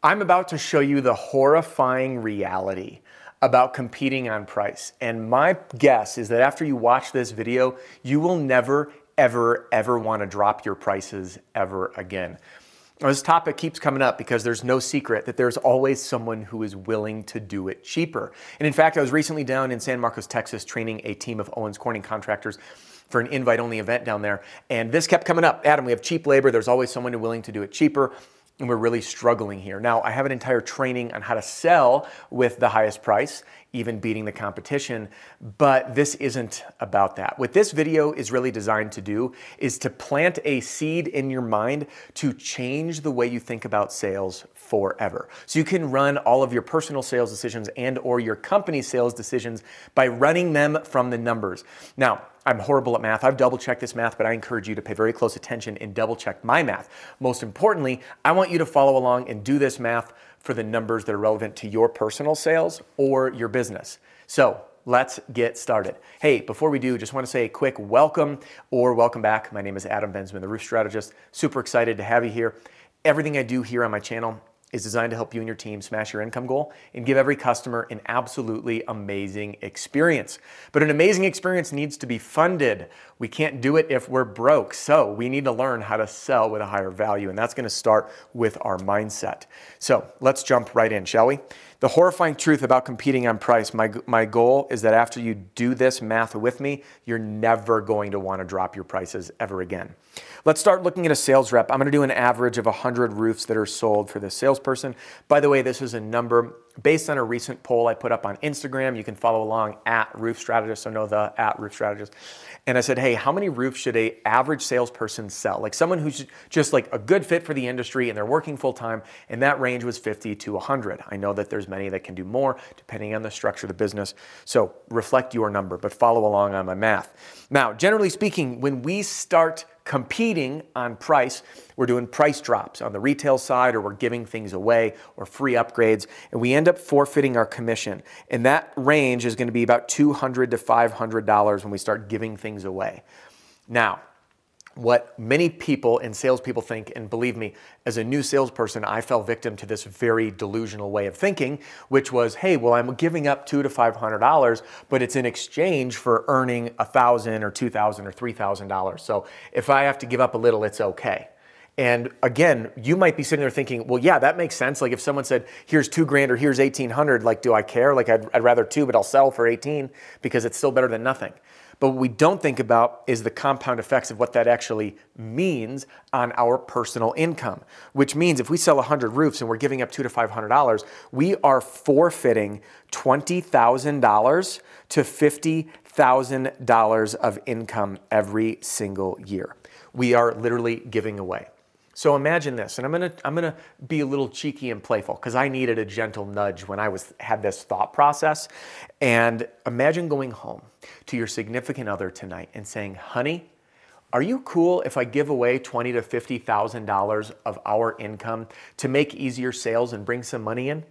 I'm about to show you the horrifying reality about competing on price. And my guess is that after you watch this video, you will never, ever, ever want to drop your prices ever again. This topic keeps coming up because there's no secret that there's always someone who is willing to do it cheaper. And in fact, I was recently down in San Marcos, Texas, training a team of Owens Corning contractors for an invite only event down there. And this kept coming up Adam, we have cheap labor. There's always someone willing to do it cheaper and we're really struggling here. Now, I have an entire training on how to sell with the highest price, even beating the competition, but this isn't about that. What this video is really designed to do is to plant a seed in your mind to change the way you think about sales forever. So you can run all of your personal sales decisions and or your company sales decisions by running them from the numbers. Now, I'm horrible at math. I've double checked this math, but I encourage you to pay very close attention and double check my math. Most importantly, I want you to follow along and do this math for the numbers that are relevant to your personal sales or your business. So let's get started. Hey, before we do, just want to say a quick welcome or welcome back. My name is Adam Bensman, the roof strategist. Super excited to have you here. Everything I do here on my channel is designed to help you and your team smash your income goal and give every customer an absolutely amazing experience. But an amazing experience needs to be funded. We can't do it if we're broke. So we need to learn how to sell with a higher value. And that's going to start with our mindset. So let's jump right in, shall we? The horrifying truth about competing on price, my, my goal is that after you do this math with me, you're never going to want to drop your prices ever again. Let's start looking at a sales rep. I'm going to do an average of 100 roofs that are sold for this salesperson. By the way, this is a number based on a recent poll I put up on Instagram. You can follow along at Roof Strategist, so know the at Roof Strategist. And I said, hey, how many roofs should a average salesperson sell? Like someone who's just like a good fit for the industry and they're working full time. And that range was 50 to 100. I know that there's many that can do more depending on the structure of the business. So reflect your number, but follow along on my math. Now, generally speaking, when we start competing on price. We're doing price drops on the retail side, or we're giving things away or free upgrades, and we end up forfeiting our commission. And that range is going to be about 200 to $500 when we start giving things away. Now, what many people and salespeople think, and believe me, as a new salesperson, I fell victim to this very delusional way of thinking, which was, hey, well, I'm giving up two to five hundred dollars, but it's in exchange for earning a thousand or two thousand or three thousand dollars. So if I have to give up a little, it's okay. And again, you might be sitting there thinking, well, yeah, that makes sense. Like if someone said, here's two grand or here's 1800, like, do I care? Like I'd, I'd rather two, but I'll sell for 18 because it's still better than nothing. But what we don't think about is the compound effects of what that actually means on our personal income, which means if we sell 100 roofs and we're giving up two to $500, we are forfeiting $20,000 to $50,000 of income every single year. We are literally giving away. So imagine this, and I'm gonna I'm gonna be a little cheeky and playful because I needed a gentle nudge when I was had this thought process. And imagine going home to your significant other tonight and saying, "Honey, are you cool if I give away twenty to fifty thousand dollars of our income to make easier sales and bring some money in?"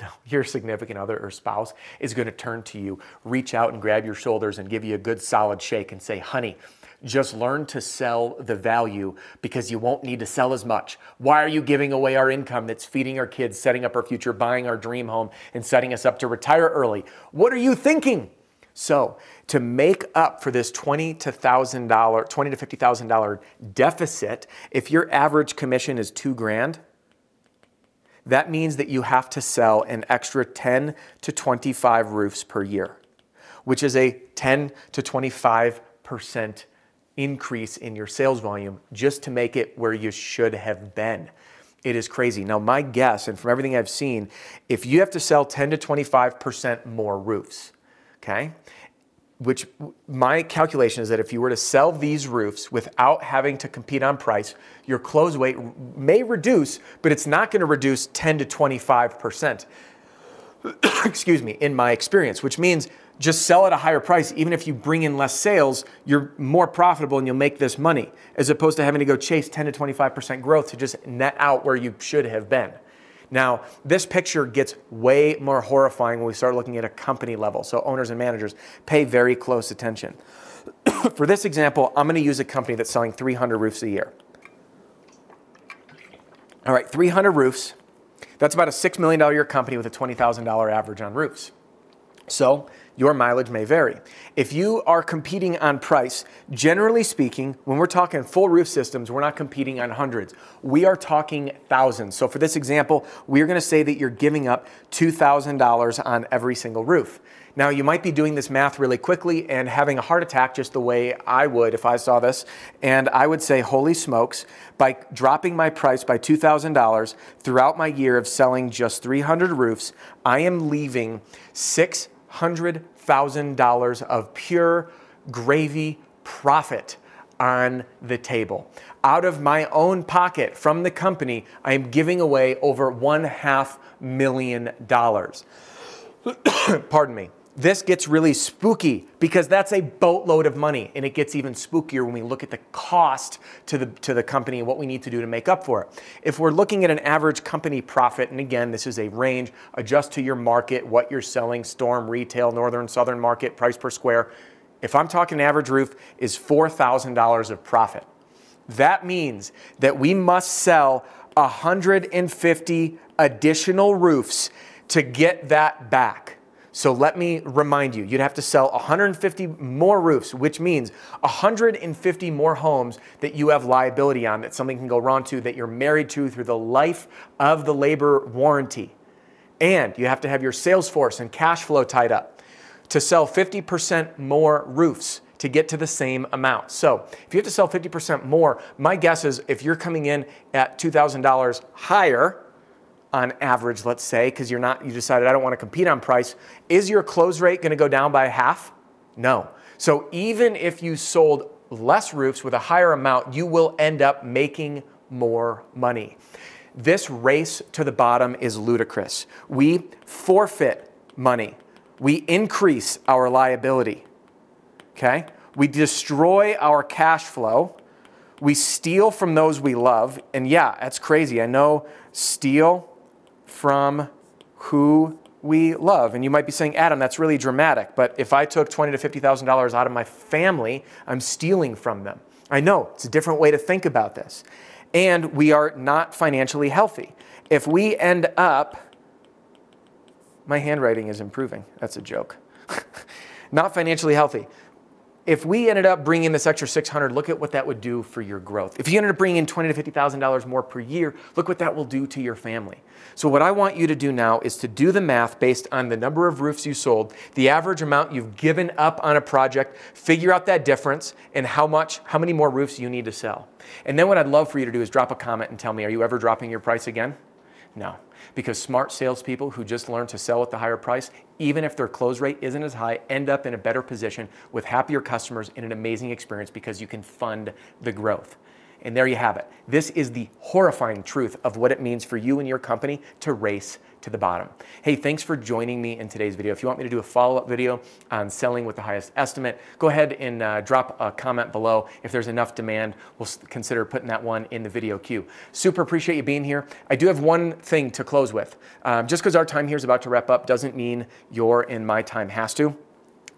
No, your significant other or spouse is going to turn to you, reach out and grab your shoulders and give you a good solid shake and say, honey, just learn to sell the value because you won't need to sell as much. Why are you giving away our income that's feeding our kids, setting up our future, buying our dream home, and setting us up to retire early? What are you thinking? So, to make up for this twenty to thousand dollar, twenty to fifty thousand dollar deficit, if your average commission is two grand, that means that you have to sell an extra 10 to 25 roofs per year, which is a 10 to 25 percent increase in your sales volume just to make it where you should have been. It is crazy. Now, my guess, and from everything I've seen, if you have to sell 10 to 25% more roofs, okay, which my calculation is that if you were to sell these roofs without having to compete on price, your close rate may reduce, but it's not going to reduce 10 to 25%. Excuse me, in my experience, which means just sell at a higher price. Even if you bring in less sales, you're more profitable and you'll make this money, as opposed to having to go chase 10 to 25% growth to just net out where you should have been. Now, this picture gets way more horrifying when we start looking at a company level. So, owners and managers pay very close attention. For this example, I'm going to use a company that's selling 300 roofs a year. All right, 300 roofs. That's about a $6 million a year company with a $20,000 average on roofs. So your mileage may vary. If you are competing on price, generally speaking, when we're talking full roof systems, we're not competing on hundreds. We are talking thousands. So for this example, we're going to say that you're giving up $2,000 on every single roof. Now, you might be doing this math really quickly and having a heart attack just the way I would if I saw this. And I would say, holy smokes, by dropping my price by $2,000 throughout my year of selling just 300 roofs, I am leaving $600,000 of pure gravy profit on the table. Out of my own pocket from the company, I am giving away over one half million dollars. Pardon me this gets really spooky because that's a boatload of money and it gets even spookier when we look at the cost to the to the company and what we need to do to make up for it. If we're looking at an average company profit and again this is a range adjust to your market what you're selling storm retail northern southern market price per square if I'm talking average roof is $4,000 of profit. That means that we must sell 150 additional roofs to get that back. So let me remind you, you'd have to sell 150 more roofs, which means 150 more homes that you have liability on, that something can go wrong to, that you're married to through the life of the labor warranty. And you have to have your sales force and cash flow tied up to sell 50% more roofs to get to the same amount. So if you have to sell 50% more, my guess is if you're coming in at $2,000 higher, on average, let's say, because you're not, you decided I don't want to compete on price, is your close rate going to go down by half? No. So even if you sold less roofs with a higher amount, you will end up making more money. This race to the bottom is ludicrous. We forfeit money. We increase our liability. Okay? We destroy our cash flow. We steal from those we love. And yeah, that's crazy. I know steal from who we love. And you might be saying, Adam, that's really dramatic. But if I took twenty to fifty thousand dollars out of my family, I'm stealing from them. I know it's a different way to think about this. And we are not financially healthy. If we end up, my handwriting is improving. That's a joke. not financially healthy if we ended up bringing this extra 600 look at what that would do for your growth. If you ended up bringing in 20 to 50000 dollars more per year look what that will do to your family. So what i want you to do now is to do the math based on the number of roofs you sold the average amount you've given up on a project figure out that difference and how much how many more roofs you need to sell. And then what i'd love for you to do is drop a comment and tell me are you ever dropping your price again no because smart salespeople who just learn to sell at the higher price, even if their close rate isn't as high, end up in a better position with happier customers and an amazing experience because you can fund the growth. And there you have it. This is the horrifying truth of what it means for you and your company to race to the bottom. Hey, thanks for joining me in today's video. If you want me to do a follow-up video on selling with the highest estimate, go ahead and uh, drop a comment below. If there's enough demand, we'll consider putting that one in the video queue. Super appreciate you being here. I do have one thing to close with. Um, just because our time here is about to wrap up doesn't mean your and my time has to.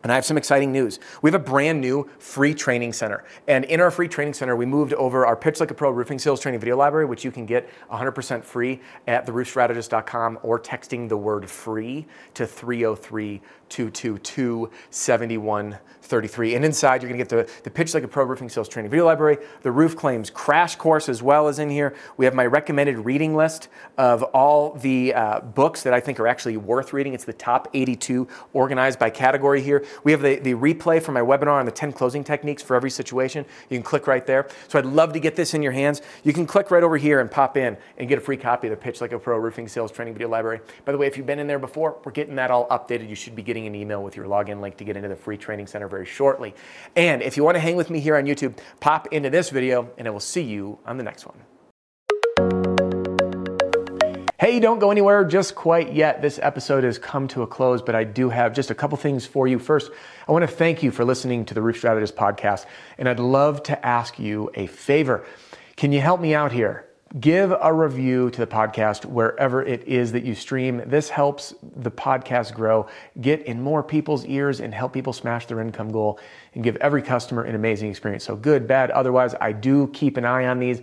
And I have some exciting news. We have a brand new free training center. And in our free training center, we moved over our Pitch Like a Pro roofing sales training video library, which you can get 100% free at theroofstrategist.com or texting the word free to 303 222 7133. And inside, you're going to get the, the Pitch Like a Pro Roofing Sales Training Video Library, the Roof Claims Crash Course, as well as in here. We have my recommended reading list of all the uh, books that I think are actually worth reading. It's the top 82 organized by category here. We have the, the replay for my webinar on the 10 closing techniques for every situation. You can click right there. So I'd love to get this in your hands. You can click right over here and pop in and get a free copy of the Pitch Like a Pro Roofing Sales Training Video Library. By the way, if you've been in there before, we're getting that all updated. You should be getting getting an email with your login link to get into the free training center very shortly. And if you want to hang with me here on YouTube, pop into this video and I will see you on the next one. Hey, don't go anywhere just quite yet. This episode has come to a close, but I do have just a couple things for you. First, I want to thank you for listening to the Roof Strategist podcast, and I'd love to ask you a favor. Can you help me out here? give a review to the podcast wherever it is that you stream. This helps the podcast grow, get in more people's ears, and help people smash their income goal and give every customer an amazing experience. So, good, bad, otherwise, I do keep an eye on these